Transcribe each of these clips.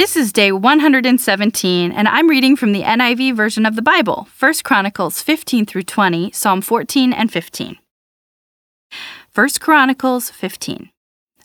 This is day 117, and I'm reading from the NIV version of the Bible, 1 Chronicles 15 through 20, Psalm 14 and 15. 1 Chronicles 15.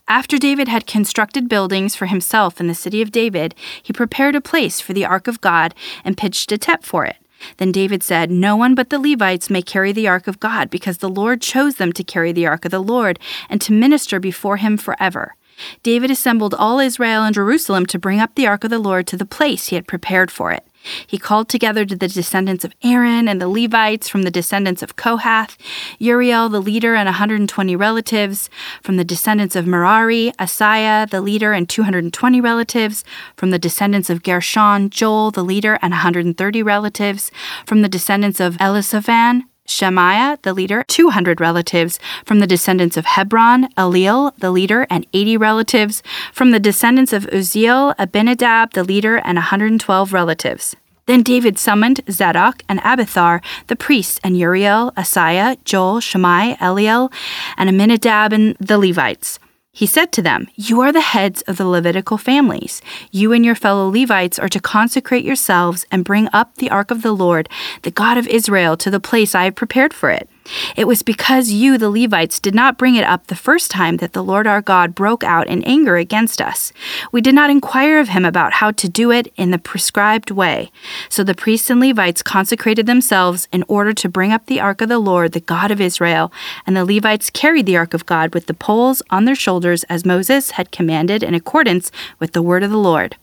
After David had constructed buildings for himself in the city of David, he prepared a place for the ark of God and pitched a tent for it. Then David said, No one but the Levites may carry the ark of God, because the Lord chose them to carry the ark of the Lord and to minister before him forever. David assembled all Israel and Jerusalem to bring up the ark of the Lord to the place he had prepared for it. He called together to the descendants of Aaron and the Levites from the descendants of Kohath, Uriel the leader and 120 relatives, from the descendants of Merari, Asaiah the leader and 220 relatives, from the descendants of Gershon, Joel the leader and 130 relatives, from the descendants of Elizaphan, Shemaiah, the leader, 200 relatives. From the descendants of Hebron, Eliel, the leader, and 80 relatives. From the descendants of Uzziel, Abinadab, the leader, and 112 relatives. Then David summoned Zadok and Abiathar, the priests, and Uriel, Asaiah, Joel, Shammai, Eliel, and Amminadab, and the Levites. He said to them, You are the heads of the Levitical families. You and your fellow Levites are to consecrate yourselves and bring up the ark of the Lord, the God of Israel, to the place I have prepared for it. It was because you, the Levites, did not bring it up the first time that the Lord our God broke out in anger against us. We did not inquire of him about how to do it in the prescribed way. So the priests and Levites consecrated themselves in order to bring up the ark of the Lord, the God of Israel, and the Levites carried the ark of God with the poles on their shoulders as Moses had commanded in accordance with the word of the Lord.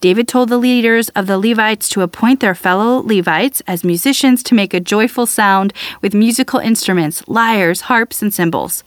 David told the leaders of the Levites to appoint their fellow Levites as musicians to make a joyful sound with musical instruments, lyres, harps, and cymbals.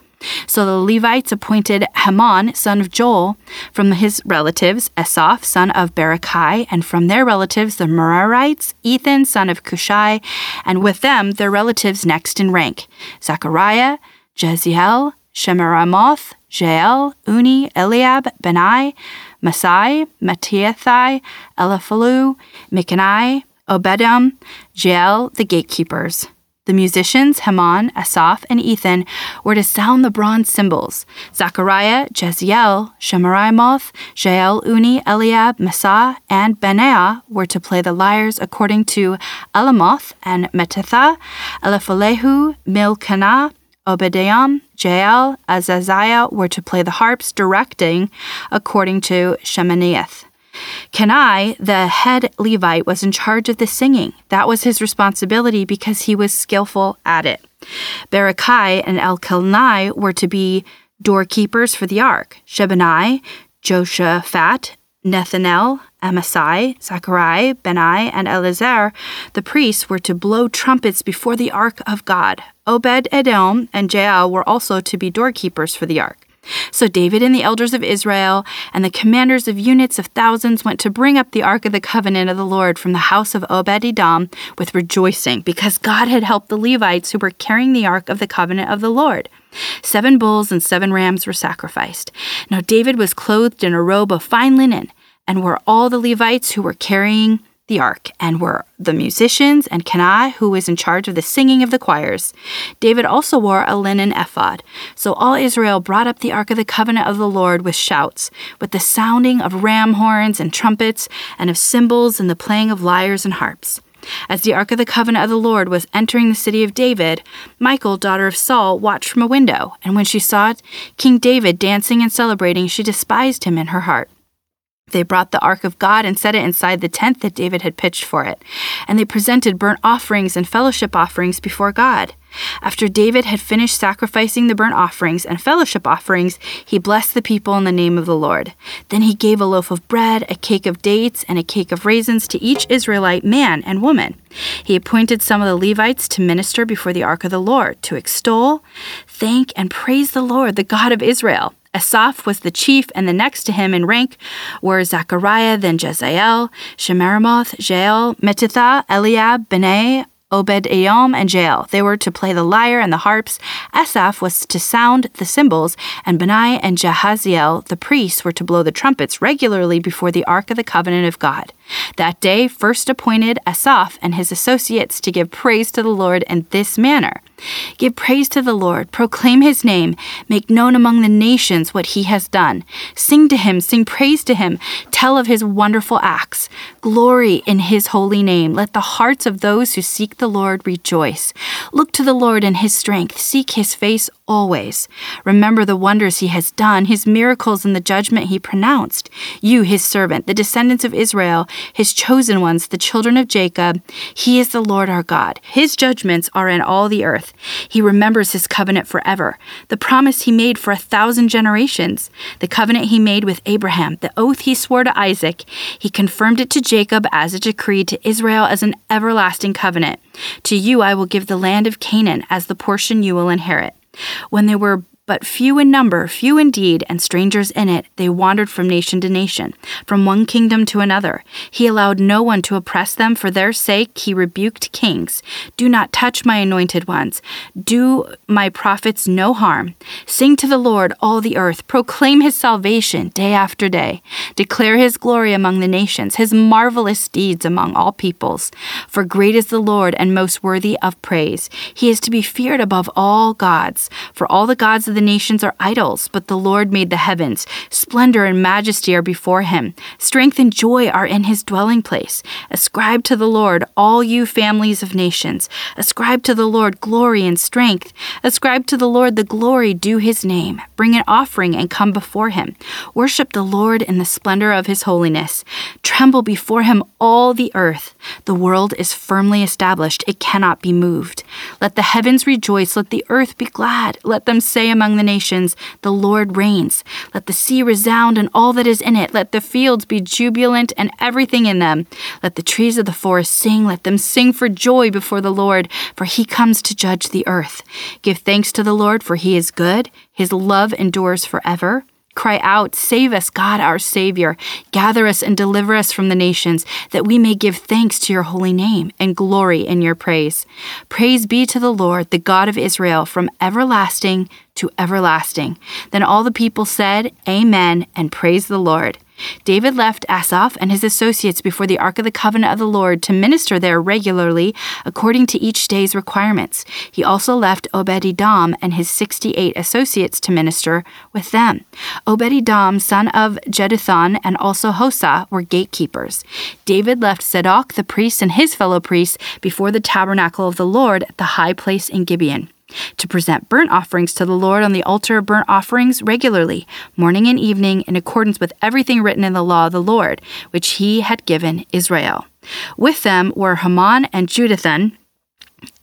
So the Levites appointed Haman, son of Joel, from his relatives, Asaph, son of Berechiah, and from their relatives, the Merarites, Ethan, son of Cushai, and with them their relatives next in rank, Zechariah, Jeziel, Shemiramoth, Jael, Unni, Eliab, Benai, Masai, Mattiathai, Eliphalu, Mikanai, Obedam, Jael, the gatekeepers. The musicians, Heman, Asaph, and Ethan, were to sound the bronze cymbals. Zechariah, Jeziel, Shemiramoth, Jael, Unni, Eliab, Massa, and Benaiah were to play the lyres according to alamoth and Metatha, Eliphalehu, Milkanah, Obadiah, Jael, Azaziah were to play the harps, directing according to Shemaniah. Kenai, the head Levite, was in charge of the singing. That was his responsibility because he was skillful at it. Berechiah and Elkanai were to be doorkeepers for the ark. Shebaniah, Joshaphat, Nethanel, Amasai, Zechariah, Benai, and Eleazar, the priests, were to blow trumpets before the ark of God. Obed Edom and Jael were also to be doorkeepers for the ark. So David and the elders of Israel and the commanders of units of thousands went to bring up the ark of the covenant of the Lord from the house of Obed Edom with rejoicing, because God had helped the Levites who were carrying the ark of the covenant of the Lord. Seven bulls and seven rams were sacrificed. Now David was clothed in a robe of fine linen, and were all the Levites who were carrying the ark, and were the musicians and Kenai, who was in charge of the singing of the choirs. David also wore a linen ephod. So all Israel brought up the ark of the covenant of the Lord with shouts, with the sounding of ram horns and trumpets, and of cymbals and the playing of lyres and harps. As the ark of the covenant of the Lord was entering the city of David, Michal, daughter of Saul, watched from a window, and when she saw King David dancing and celebrating, she despised him in her heart. They brought the ark of God and set it inside the tent that David had pitched for it, and they presented burnt offerings and fellowship offerings before God. After David had finished sacrificing the burnt offerings and fellowship offerings, he blessed the people in the name of the Lord. Then he gave a loaf of bread, a cake of dates, and a cake of raisins to each Israelite man and woman. He appointed some of the Levites to minister before the ark of the Lord, to extol, thank, and praise the Lord, the God of Israel. Asaph was the chief, and the next to him in rank were Zechariah, then Jezael, Shemiramoth, Jael, Mattatha, Eliab, Benai, Obed Edom, and Jael. They were to play the lyre and the harps. Asaph was to sound the cymbals, and Benai and Jahaziel, the priests, were to blow the trumpets regularly before the ark of the covenant of God. That day first appointed Asaph and his associates to give praise to the Lord in this manner Give praise to the Lord, proclaim his name, make known among the nations what he has done. Sing to him, sing praise to him, tell of his wonderful acts. Glory in his holy name. Let the hearts of those who seek the Lord rejoice. Look to the Lord in his strength, seek his face always. Remember the wonders he has done, his miracles and the judgment he pronounced. You, his servant, the descendants of Israel, his chosen ones, the children of Jacob, he is the Lord our God. His judgments are in all the earth. He remembers his covenant forever, the promise he made for a thousand generations, the covenant he made with Abraham, the oath he swore to Isaac. He confirmed it to Jacob as a decree, to Israel as an everlasting covenant. To you I will give the land of Canaan as the portion you will inherit. When they were but few in number, few indeed, and strangers in it, they wandered from nation to nation, from one kingdom to another. He allowed no one to oppress them. For their sake, he rebuked kings. Do not touch my anointed ones. Do my prophets no harm. Sing to the Lord, all the earth. Proclaim his salvation day after day. Declare his glory among the nations, his marvelous deeds among all peoples. For great is the Lord and most worthy of praise. He is to be feared above all gods. For all the gods of the nations are idols, but the Lord made the heavens. Splendor and majesty are before him. Strength and joy are in his dwelling place. Ascribe to the Lord, all you families of nations. Ascribe to the Lord glory and strength. Ascribe to the Lord the glory due his name. Bring an offering and come before him. Worship the Lord in the splendor of his holiness. Tremble before him, all the earth. The world is firmly established, it cannot be moved. Let the heavens rejoice, let the earth be glad. Let them say among among the nations, the Lord reigns. Let the sea resound and all that is in it. Let the fields be jubilant and everything in them. Let the trees of the forest sing. Let them sing for joy before the Lord, for he comes to judge the earth. Give thanks to the Lord, for he is good. His love endures forever. Cry out, Save us, God our Savior. Gather us and deliver us from the nations, that we may give thanks to your holy name and glory in your praise. Praise be to the Lord, the God of Israel, from everlasting to everlasting. Then all the people said, Amen, and praise the Lord. David left Asaph and his associates before the Ark of the Covenant of the Lord to minister there regularly according to each day's requirements. He also left Obed Edom and his 68 associates to minister with them. Obed Edom, son of Jeduthun, and also Hosah were gatekeepers. David left Zadok the priest and his fellow priests before the tabernacle of the Lord at the high place in Gibeon to present burnt offerings to the Lord on the altar of burnt offerings regularly, morning and evening, in accordance with everything written in the law of the Lord, which he had given Israel. With them were Haman and Jeduthun,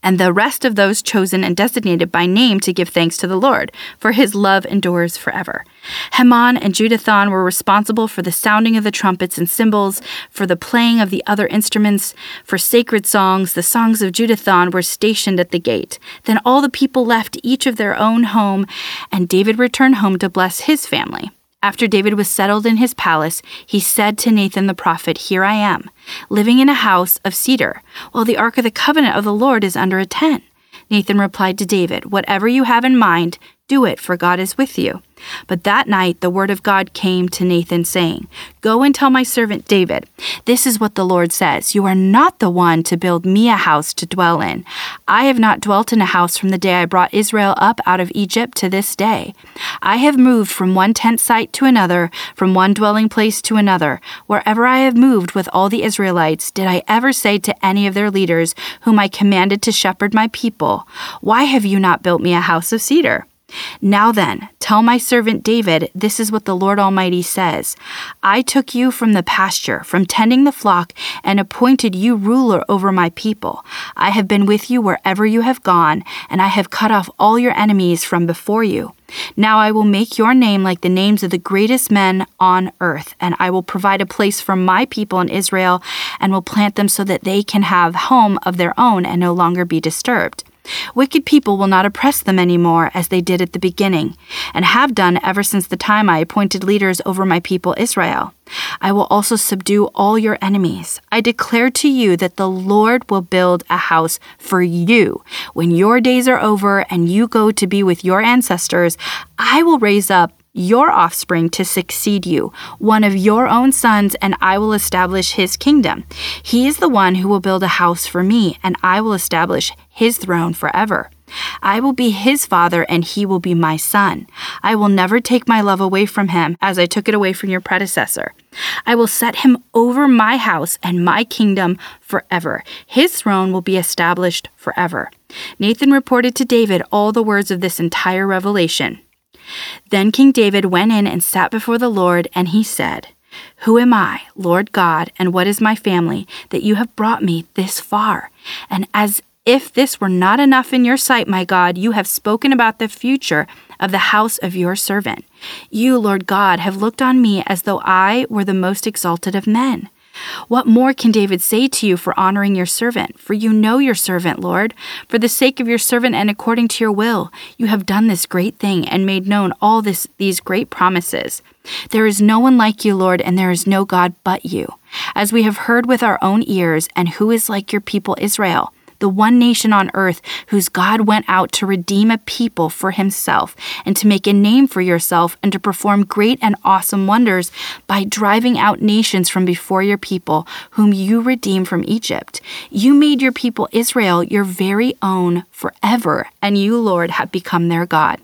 and the rest of those chosen and designated by name to give thanks to the Lord, for his love endures forever. Heman and Jeduthun were responsible for the sounding of the trumpets and cymbals, for the playing of the other instruments, for sacred songs. The songs of Jeduthun were stationed at the gate. Then all the people left each of their own home, and David returned home to bless his family. After David was settled in his palace, he said to Nathan the prophet, Here I am, living in a house of cedar, while the ark of the covenant of the Lord is under a tent. Nathan replied to David, Whatever you have in mind, do it, for God is with you. But that night the word of God came to Nathan, saying, Go and tell my servant David, This is what the Lord says You are not the one to build me a house to dwell in. I have not dwelt in a house from the day I brought Israel up out of Egypt to this day. I have moved from one tent site to another, from one dwelling place to another. Wherever I have moved with all the Israelites, did I ever say to any of their leaders, whom I commanded to shepherd my people, Why have you not built me a house of cedar? Now then, tell my servant David, this is what the Lord Almighty says I took you from the pasture, from tending the flock, and appointed you ruler over my people. I have been with you wherever you have gone, and I have cut off all your enemies from before you. Now I will make your name like the names of the greatest men on earth, and I will provide a place for my people in Israel, and will plant them so that they can have home of their own and no longer be disturbed. Wicked people will not oppress them any more as they did at the beginning, and have done ever since the time I appointed leaders over my people Israel. I will also subdue all your enemies. I declare to you that the Lord will build a house for you. When your days are over and you go to be with your ancestors, I will raise up your offspring to succeed you, one of your own sons, and I will establish his kingdom. He is the one who will build a house for me, and I will establish his throne forever. I will be his father, and he will be my son. I will never take my love away from him, as I took it away from your predecessor. I will set him over my house and my kingdom forever. His throne will be established forever. Nathan reported to David all the words of this entire revelation. Then King David went in and sat before the Lord, and he said, Who am I, Lord God, and what is my family, that you have brought me this far? And as if this were not enough in your sight, my God, you have spoken about the future of the house of your servant. You, Lord God, have looked on me as though I were the most exalted of men. What more can David say to you for honoring your servant? For you know your servant, Lord. For the sake of your servant and according to your will, you have done this great thing and made known all this, these great promises. There is no one like you, Lord, and there is no God but you. As we have heard with our own ears, and who is like your people Israel? The one nation on earth whose God went out to redeem a people for himself and to make a name for yourself and to perform great and awesome wonders by driving out nations from before your people, whom you redeemed from Egypt. You made your people Israel your very own forever, and you, Lord, have become their God.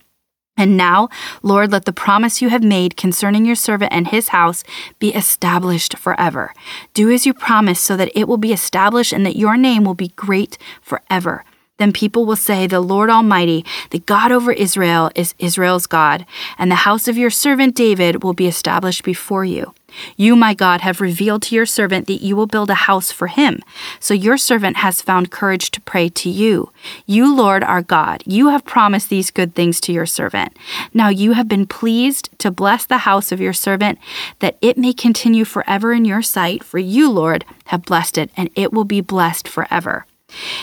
And now, Lord, let the promise you have made concerning your servant and his house be established forever. Do as you promised, so that it will be established and that your name will be great forever. Then people will say, The Lord Almighty, the God over Israel, is Israel's God, and the house of your servant David will be established before you. You, my God, have revealed to your servant that you will build a house for him. So your servant has found courage to pray to you. You, Lord, our God, you have promised these good things to your servant. Now you have been pleased to bless the house of your servant, that it may continue forever in your sight. For you, Lord, have blessed it, and it will be blessed forever.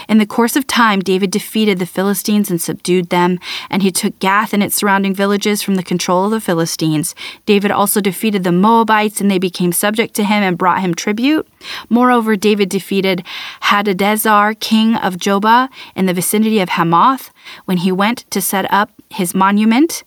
In the course of time, David defeated the Philistines and subdued them, and he took Gath and its surrounding villages from the control of the Philistines. David also defeated the Moabites, and they became subject to him and brought him tribute. Moreover, David defeated Hadadezer, king of Zobah, in the vicinity of Hamath, when he went to set up his monument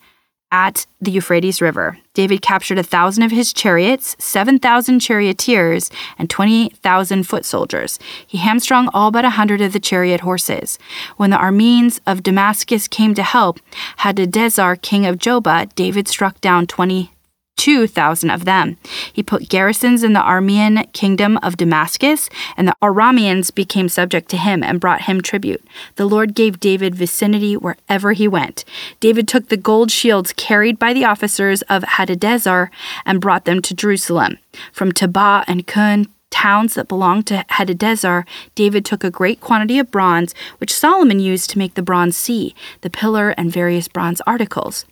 at the Euphrates River. David captured a thousand of his chariots, 7,000 charioteers, and 20,000 foot soldiers. He hamstrung all but a hundred of the chariot horses. When the Arameans of Damascus came to help Hadadezer, king of Zobah, David struck down 20 2,000 of them. He put garrisons in the Aramean kingdom of Damascus, and the Arameans became subject to him and brought him tribute. The Lord gave David vicinity wherever he went. David took the gold shields carried by the officers of Hadadezer and brought them to Jerusalem. From Tabah and Kun towns that belonged to Hadadezer, David took a great quantity of bronze, which Solomon used to make the bronze sea, the pillar, and various bronze articles.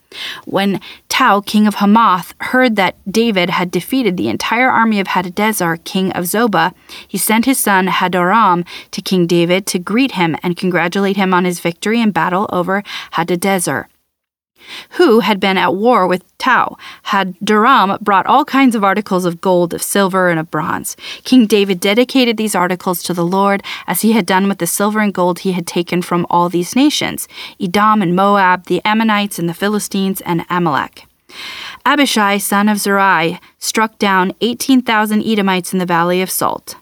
When Tau, king of Hamath, heard that David had defeated the entire army of Hadadezer, king of Zobah, he sent his son Hadoram to King David to greet him and congratulate him on his victory in battle over Hadadezer who had been at war with Tao, had Hadoram brought all kinds of articles of gold, of silver, and of bronze. King David dedicated these articles to the Lord, as he had done with the silver and gold he had taken from all these nations Edom and Moab, the Ammonites and the Philistines, and Amalek. Abishai, son of Zerai, struck down 18,000 Edomites in the Valley of Salt.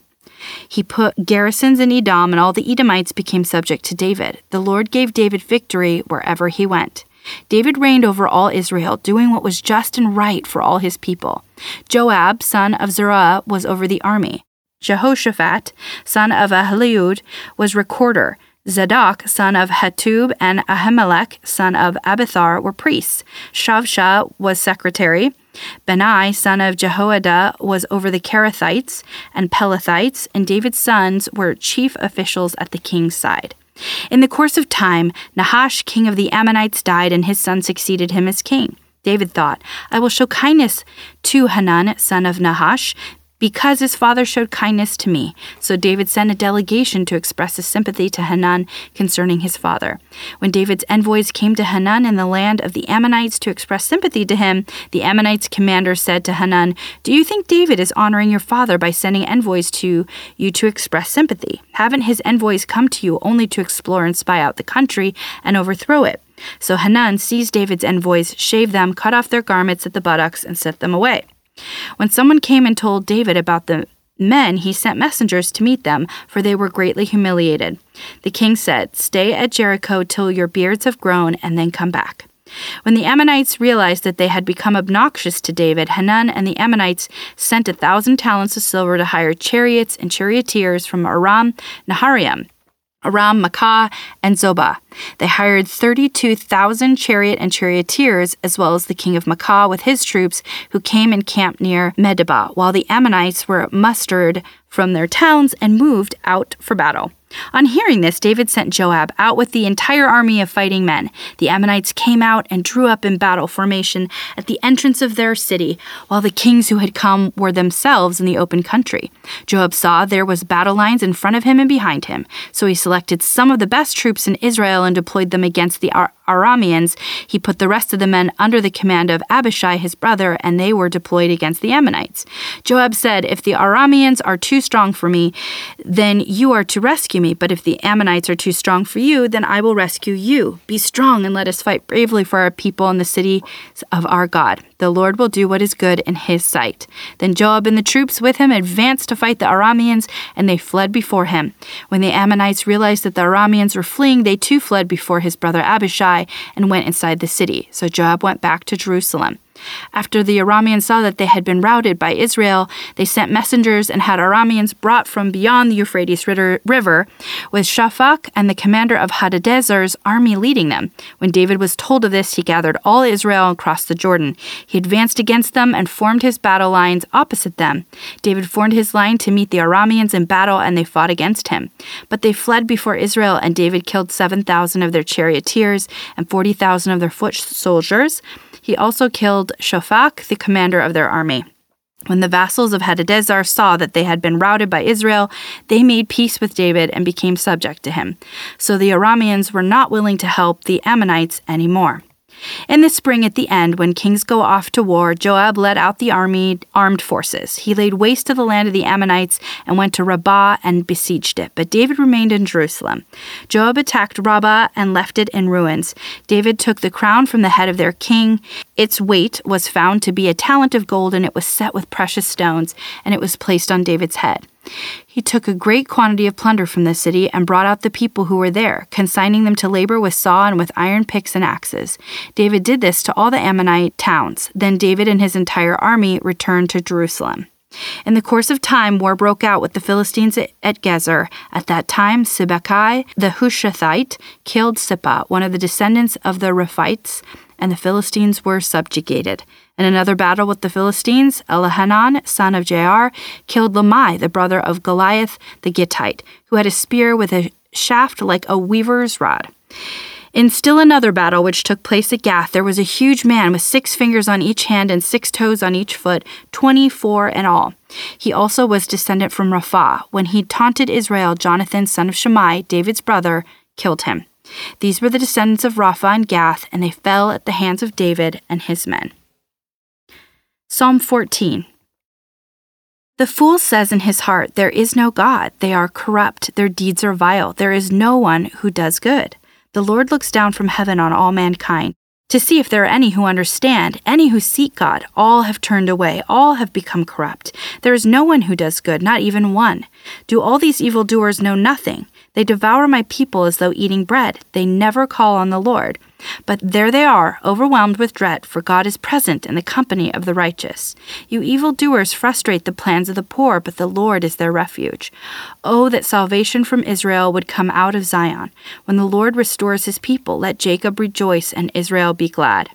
He put garrisons in Edom, and all the Edomites became subject to David. The Lord gave David victory wherever he went. David reigned over all Israel, doing what was just and right for all his people. Joab, son of Zeruiah, was over the army. Jehoshaphat, son of Ahilud, was recorder. Zadok, son of Hatub, and Ahimelech, son of Abiathar, were priests. Shavsha was secretary. Benai, son of Jehoiada, was over the Kerethites and Pelethites, and David's sons were chief officials at the king's side. In the course of time, Nahash, king of the Ammonites, died, and his son succeeded him as king. David thought, I will show kindness to Hanun, son of Nahash, because his father showed kindness to me. So David sent a delegation to express his sympathy to Hanun concerning his father. When David's envoys came to Hanun in the land of the Ammonites to express sympathy to him, the Ammonites' commander said to Hanun, Do you think David is honoring your father by sending envoys to you to express sympathy? Haven't his envoys come to you only to explore and spy out the country and overthrow it? So Hanun seized David's envoys, shaved them, cut off their garments at the buttocks, and sent them away. When someone came and told David about the men, he sent messengers to meet them, for they were greatly humiliated. The king said, Stay at Jericho till your beards have grown, and then come back. When the Ammonites realized that they had become obnoxious to David, Hanun and the Ammonites sent a thousand talents of silver to hire chariots and charioteers from Aram Naharaim Aram, Maacah, and Zobah. They hired 32,000 chariot and charioteers, as well as the king of Maacah with his troops, who came and camped near Medeba, while the Ammonites were mustered from their towns and moved out for battle. On hearing this, David sent Joab out with the entire army of fighting men. The Ammonites came out and drew up in battle formation at the entrance of their city, while the kings who had come were themselves in the open country. Joab saw there was battle lines in front of him and behind him, so he selected some of the best troops in Israel and deployed them against the Ar- Arameans. He put the rest of the men under the command of Abishai his brother, and they were deployed against the Ammonites. Joab said, If the Arameans are too strong for me, then you are to rescue me. But if the Ammonites are too strong for you, then I will rescue you. Be strong and let us fight bravely for our people and the city of our God. The Lord will do what is good in his sight. Then Joab and the troops with him advanced to fight the Arameans, and they fled before him. When the Ammonites realized that the Arameans were fleeing, they too fled before his brother Abishai and went inside the city. So Joab went back to Jerusalem. After the Arameans saw that they had been routed by Israel, they sent messengers and had Arameans brought from beyond the Euphrates River, with Shaphat and the commander of Hadadezer's army leading them. When David was told of this, he gathered all Israel and crossed the Jordan. He advanced against them and formed his battle lines opposite them. David formed his line to meet the Arameans in battle, and they fought against him. But they fled before Israel, and David killed 7,000 of their charioteers and 40,000 of their foot soldiers. He also killed Shaphat, the commander of their army. When the vassals of Hadadezer saw that they had been routed by Israel, they made peace with David and became subject to him. So the Arameans were not willing to help the Ammonites anymore. In the spring at the end, when kings go off to war, Joab led out the army armed forces. He laid waste to the land of the Ammonites and went to Rabbah and besieged it. But David remained in Jerusalem. Joab attacked Rabbah and left it in ruins. David took the crown from the head of their king. Its weight was found to be a talent of gold, and it was set with precious stones, and it was placed on David's head. He took a great quantity of plunder from the city and brought out the people who were there, consigning them to labor with saw and with iron picks and axes. David did this to all the Ammonite towns. Then David and his entire army returned to Jerusalem. In the course of time, war broke out with the Philistines at Gezer. At that time, Sibbechai the Hushathite killed Sippa, one of the descendants of the Rephaites, and the Philistines were subjugated. In another battle with the Philistines, Elhanan, son of Jair, killed Lamai, the brother of Goliath the Gittite, who had a spear with a shaft like a weaver's rod. In still another battle which took place at Gath, there was a huge man with six fingers on each hand and six toes on each foot, twenty four in all. He also was descendant from Rapha. When he taunted Israel, Jonathan, son of Shimei, David's brother, killed him. These were the descendants of Rapha and Gath, and they fell at the hands of David and his men. Psalm 14 The fool says in his heart, There is no God. They are corrupt. Their deeds are vile. There is no one who does good. The Lord looks down from heaven on all mankind to see if there are any who understand, any who seek God. All have turned away, all have become corrupt. There is no one who does good, not even one. Do all these evildoers know nothing? They devour my people as though eating bread. They never call on the Lord. But there they are, overwhelmed with dread, for God is present in the company of the righteous. You evildoers frustrate the plans of the poor, but the Lord is their refuge. Oh, that salvation from Israel would come out of Zion. When the Lord restores his people, let Jacob rejoice and Israel be glad.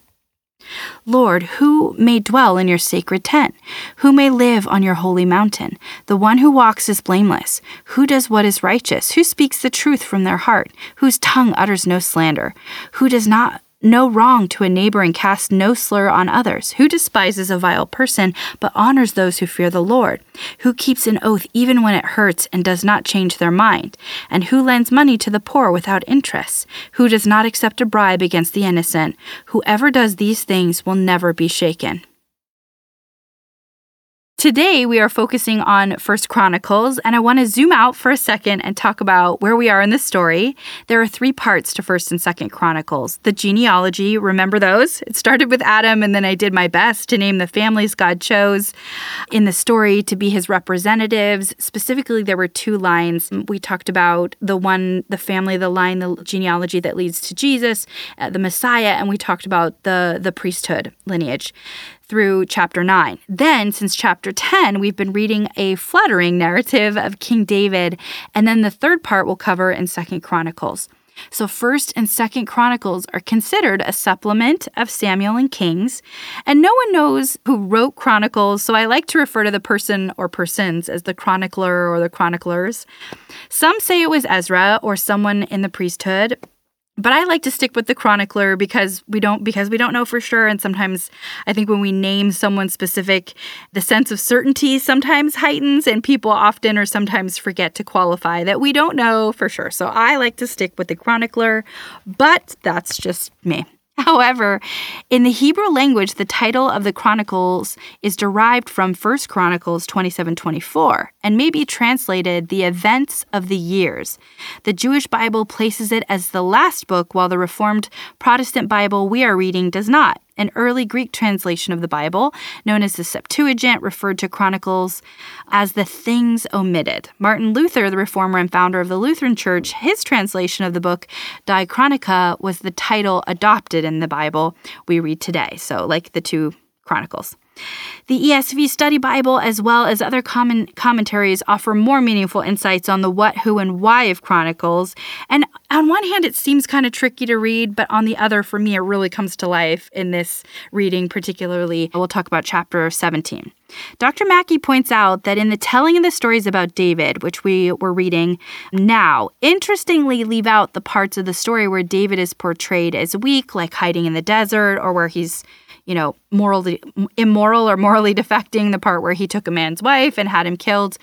Lord, who may dwell in your sacred tent? Who may live on your holy mountain? The one who walks is blameless, who does what is righteous, who speaks the truth from their heart, whose tongue utters no slander, who does not no wrong to a neighbor and casts no slur on others, who despises a vile person, but honors those who fear the Lord, who keeps an oath even when it hurts and does not change their mind, and who lends money to the poor without interest, who does not accept a bribe against the innocent. Whoever does these things will never be shaken. Today we are focusing on First Chronicles and I want to zoom out for a second and talk about where we are in the story. There are three parts to First and Second Chronicles. The genealogy, remember those? It started with Adam and then I did my best to name the families God chose in the story to be his representatives. Specifically there were two lines. We talked about the one the family, the line, the genealogy that leads to Jesus, uh, the Messiah, and we talked about the the priesthood lineage through chapter 9. Then, since chapter 10, we've been reading a flattering narrative of King David, and then the third part we'll cover in Second Chronicles. So, First and Second Chronicles are considered a supplement of Samuel and Kings, and no one knows who wrote Chronicles, so I like to refer to the person or persons as the chronicler or the chroniclers. Some say it was Ezra or someone in the priesthood, but I like to stick with the chronicler because we don't because we don't know for sure and sometimes I think when we name someone specific the sense of certainty sometimes heightens and people often or sometimes forget to qualify that we don't know for sure. So I like to stick with the chronicler, but that's just me. However, in the Hebrew language, the title of the Chronicles is derived from 1 Chronicles 27:24 and may be translated the events of the years. The Jewish Bible places it as the last book while the Reformed Protestant Bible we are reading does not. An early Greek translation of the Bible, known as the Septuagint, referred to Chronicles as the things omitted. Martin Luther, the reformer and founder of the Lutheran Church, his translation of the book Die Chronica was the title adopted in the Bible we read today. So, like the two Chronicles. The ESV Study Bible, as well as other common commentaries, offer more meaningful insights on the what, who, and why of Chronicles. And on one hand, it seems kind of tricky to read, but on the other, for me, it really comes to life in this reading, particularly. We'll talk about chapter 17. Dr. Mackey points out that in the telling of the stories about David, which we were reading now, interestingly leave out the parts of the story where David is portrayed as weak, like hiding in the desert, or where he's you know, morally immoral or morally defecting, the part where he took a man's wife and had him killed.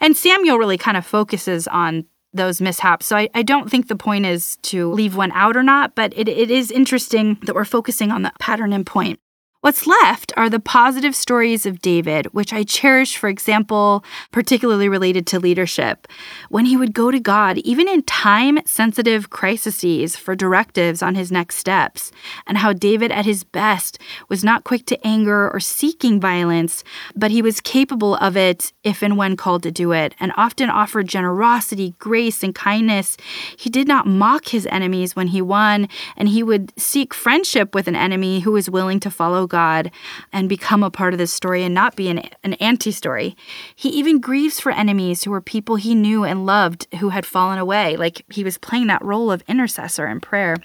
And Samuel really kind of focuses on those mishaps. So I, I don't think the point is to leave one out or not, but it, it is interesting that we're focusing on the pattern and point. What's left are the positive stories of David, which I cherish, for example, particularly related to leadership. When he would go to God, even in time sensitive crises, for directives on his next steps, and how David, at his best, was not quick to anger or seeking violence, but he was capable of it if and when called to do it, and often offered generosity, grace, and kindness. He did not mock his enemies when he won, and he would seek friendship with an enemy who was willing to follow God and become a part of this story and not be an, an anti story. He even grieves for enemies who were people he knew and loved who had fallen away, like he was playing that role of intercessor in prayer.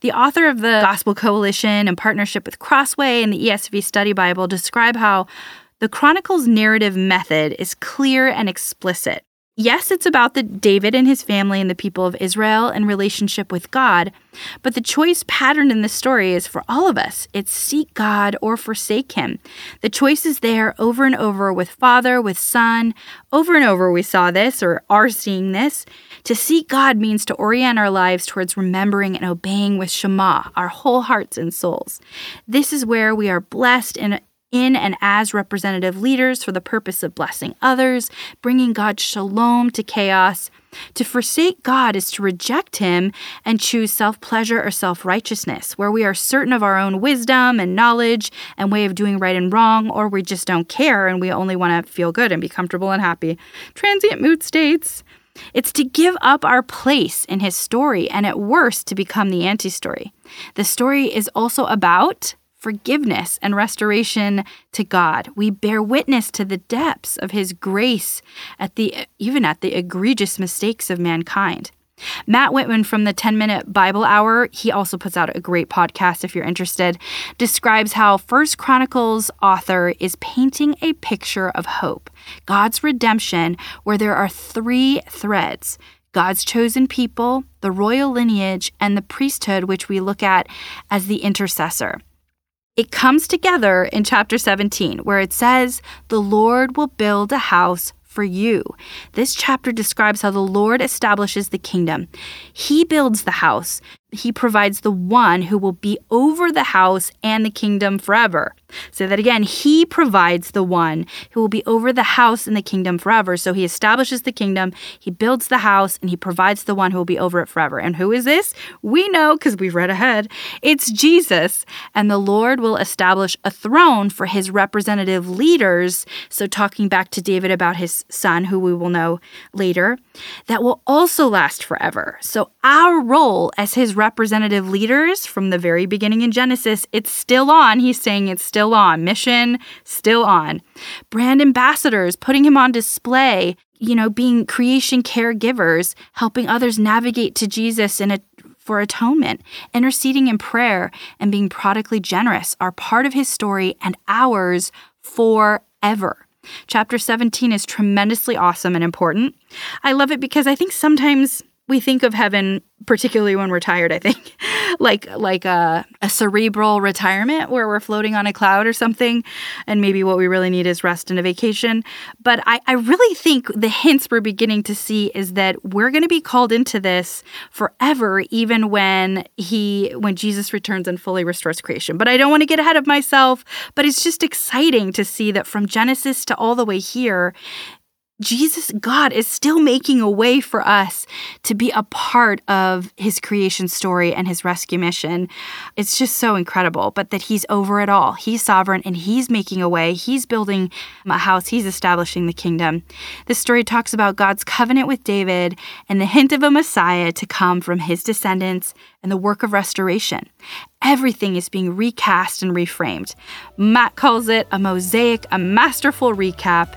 The author of the Gospel Coalition in partnership with Crossway and the ESV Study Bible describe how the Chronicles narrative method is clear and explicit. Yes, it's about the David and his family and the people of Israel and relationship with God, but the choice pattern in the story is for all of us. It's seek God or forsake him. The choice is there over and over with father, with son. Over and over we saw this or are seeing this. To seek God means to orient our lives towards remembering and obeying with Shema, our whole hearts and souls. This is where we are blessed and in and as representative leaders for the purpose of blessing others, bringing God's shalom to chaos. To forsake God is to reject Him and choose self pleasure or self righteousness, where we are certain of our own wisdom and knowledge and way of doing right and wrong, or we just don't care and we only want to feel good and be comfortable and happy. Transient mood states. It's to give up our place in his story and at worst to become the anti story. The story is also about forgiveness and restoration to God. We bear witness to the depths of his grace at the even at the egregious mistakes of mankind. Matt Whitman from the 10 Minute Bible Hour, he also puts out a great podcast if you're interested, describes how First Chronicles author is painting a picture of hope, God's redemption, where there are three threads God's chosen people, the royal lineage, and the priesthood, which we look at as the intercessor. It comes together in chapter 17, where it says, The Lord will build a house for you. This chapter describes how the Lord establishes the kingdom. He builds the house, he provides the one who will be over the house and the kingdom forever. Say that again. He provides the one who will be over the house in the kingdom forever. So he establishes the kingdom, he builds the house, and he provides the one who will be over it forever. And who is this? We know because we've read ahead. It's Jesus. And the Lord will establish a throne for his representative leaders. So, talking back to David about his son, who we will know later, that will also last forever. So, our role as his representative leaders from the very beginning in Genesis, it's still on. He's saying it's still on. Mission still on. Brand ambassadors, putting him on display, you know, being creation caregivers, helping others navigate to Jesus in a for atonement, interceding in prayer, and being prodigally generous are part of his story and ours forever. Chapter 17 is tremendously awesome and important. I love it because I think sometimes we think of heaven particularly when we're tired i think. Like like a, a, cerebral retirement where we're floating on a cloud or something and maybe what we really need is rest and a vacation. But i, I really think the hints we're beginning to see is that we're going to be called into this forever even when he when jesus returns and fully restores creation. But i don't want to get ahead of myself but it's just exciting to see that from genesis to all the way here Jesus, God, is still making a way for us to be a part of his creation story and his rescue mission. It's just so incredible, but that he's over it all. He's sovereign and he's making a way. He's building a house, he's establishing the kingdom. This story talks about God's covenant with David and the hint of a Messiah to come from his descendants and the work of restoration. Everything is being recast and reframed. Matt calls it a mosaic, a masterful recap